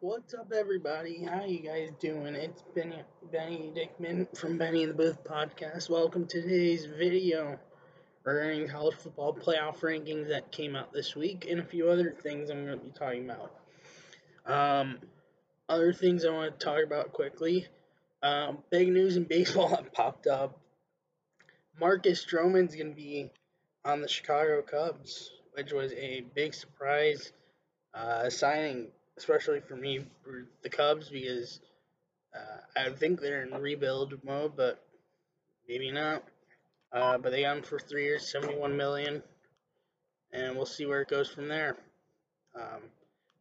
What's up, everybody? How you guys doing? It's Benny, Benny Dickman from Benny the Booth podcast. Welcome to today's video regarding college football playoff rankings that came out this week and a few other things I'm going to be talking about. Um, other things I want to talk about quickly. Um, big news in baseball popped up. Marcus Stroman's going to be on the Chicago Cubs, which was a big surprise uh, signing especially for me for the Cubs because uh, I think they're in rebuild mode, but maybe not. Uh, but they got him for three years, seventy-one million, and we'll see where it goes from there. Um,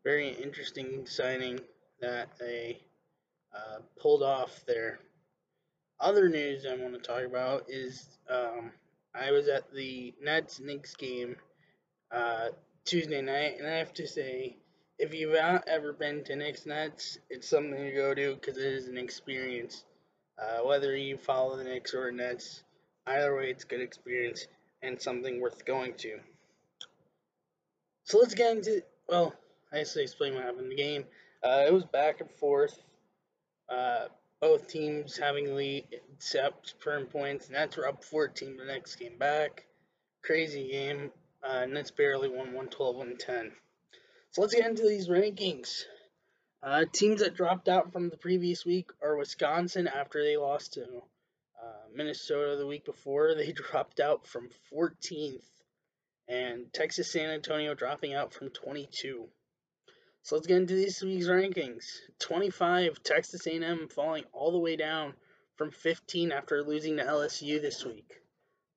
very interesting signing that they uh, pulled off there. Other news I want to talk about is um, I was at the Nets Knicks game uh, Tuesday night, and I have to say if you've not ever been to Knicks Nets, it's something to go to because it is an experience. Uh, whether you follow the Knicks or Nets, either way, it's a good experience and something worth going to. So let's get into well, I just explain what happened in the game. Uh, it was back and forth. Uh, both teams having lead except per points. Nets were up 14, the Knicks came back. Crazy game. Uh, Nets barely won 112 110. So let's get into these rankings. Uh, teams that dropped out from the previous week are Wisconsin after they lost to uh, Minnesota the week before. They dropped out from 14th, and Texas San Antonio dropping out from 22. So let's get into this week's rankings. 25 Texas A&M falling all the way down from 15 after losing to LSU this week.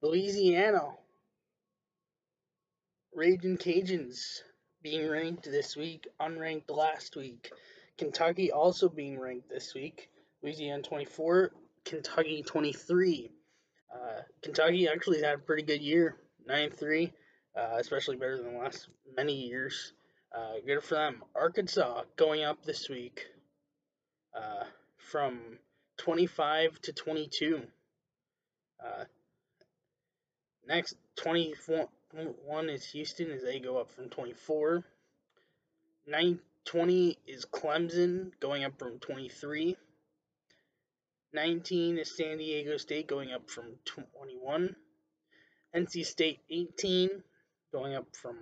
Louisiana Raging Cajuns being ranked this week, unranked last week. Kentucky also being ranked this week. Louisiana 24, Kentucky 23. Uh, Kentucky actually had a pretty good year, 9 3, uh, especially better than the last many years. Uh, good for them. Arkansas going up this week uh, from 25 to 22. Uh, next, 24, one is Houston as they go up from 24. 920 is Clemson going up from 23. 19 is San Diego State going up from 21. NC State 18 going up from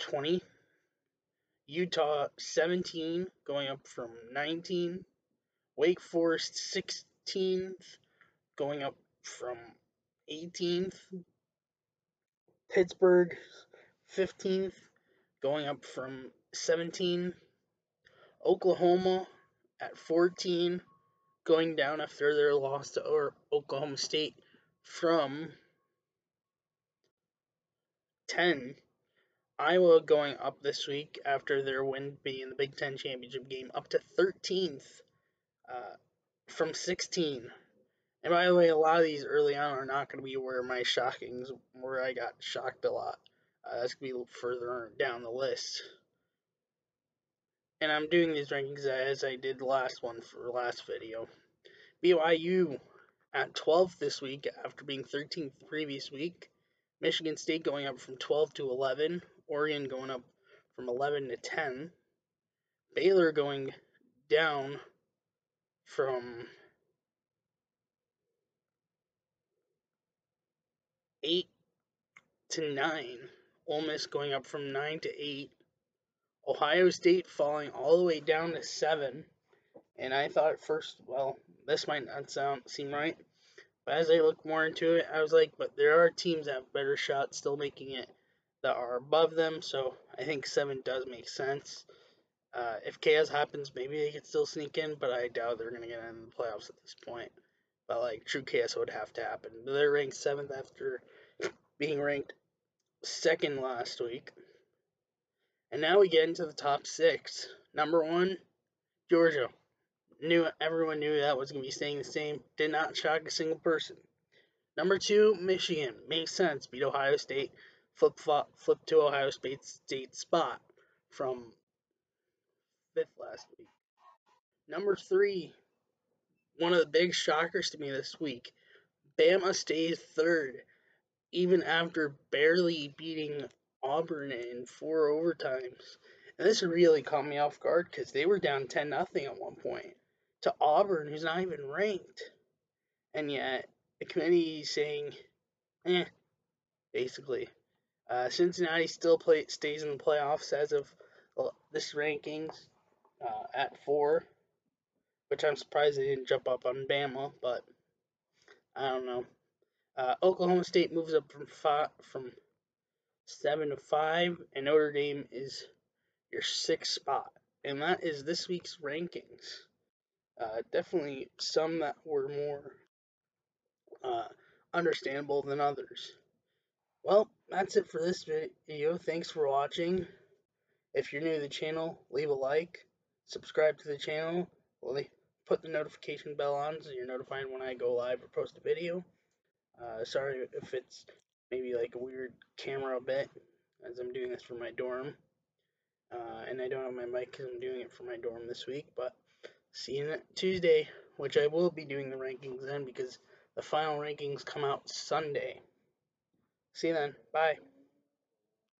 20. Utah 17 going up from 19. Wake Forest 16th going up from 18th. Pittsburgh 15th, going up from 17. Oklahoma at 14, going down after their loss to Oklahoma State from 10. Iowa going up this week after their win being the Big Ten championship game, up to 13th uh, from 16. And by the way, a lot of these early on are not going to be where my shockings, where I got shocked a lot. Uh, that's going to be further down the list. And I'm doing these rankings as I did the last one for last video. BYU at 12th this week after being 13th the previous week. Michigan State going up from 12 to 11. Oregon going up from 11 to 10. Baylor going down from 8 to 9. Ole Miss going up from 9 to 8. Ohio State falling all the way down to 7. And I thought at first, well, this might not sound seem right. But as I look more into it, I was like, but there are teams that have better shots still making it that are above them. So I think 7 does make sense. Uh, if chaos happens, maybe they could still sneak in, but I doubt they're going to get in the playoffs at this point. But like true chaos would have to happen. They're ranked seventh after being ranked second last week. And now we get into the top six. Number one, Georgia. Knew everyone knew that was gonna be staying the same. Did not shock a single person. Number two, Michigan. Makes sense. Beat Ohio State. Flip flop, flip to Ohio State State spot from fifth last week. Number three, one of the big shockers to me this week. Bama stays third even after barely beating Auburn in four overtimes. And this really caught me off guard because they were down 10 nothing at one point to Auburn, who's not even ranked. And yet, the committee saying, eh, basically. Uh, Cincinnati still play, stays in the playoffs as of this rankings uh, at four, which I'm surprised they didn't jump up on Bama, but I don't know. Uh, Oklahoma State moves up from five, from seven to five, and Notre Dame is your sixth spot, and that is this week's rankings. Uh, definitely some that were more uh, understandable than others. Well, that's it for this video. Thanks for watching. If you're new to the channel, leave a like, subscribe to the channel, put the notification bell on so you're notified when I go live or post a video. Uh, sorry if it's maybe like a weird camera bit, as I'm doing this for my dorm. Uh, and I don't have my mic because I'm doing it for my dorm this week, but see you Tuesday, which I will be doing the rankings then because the final rankings come out Sunday. See you then. Bye.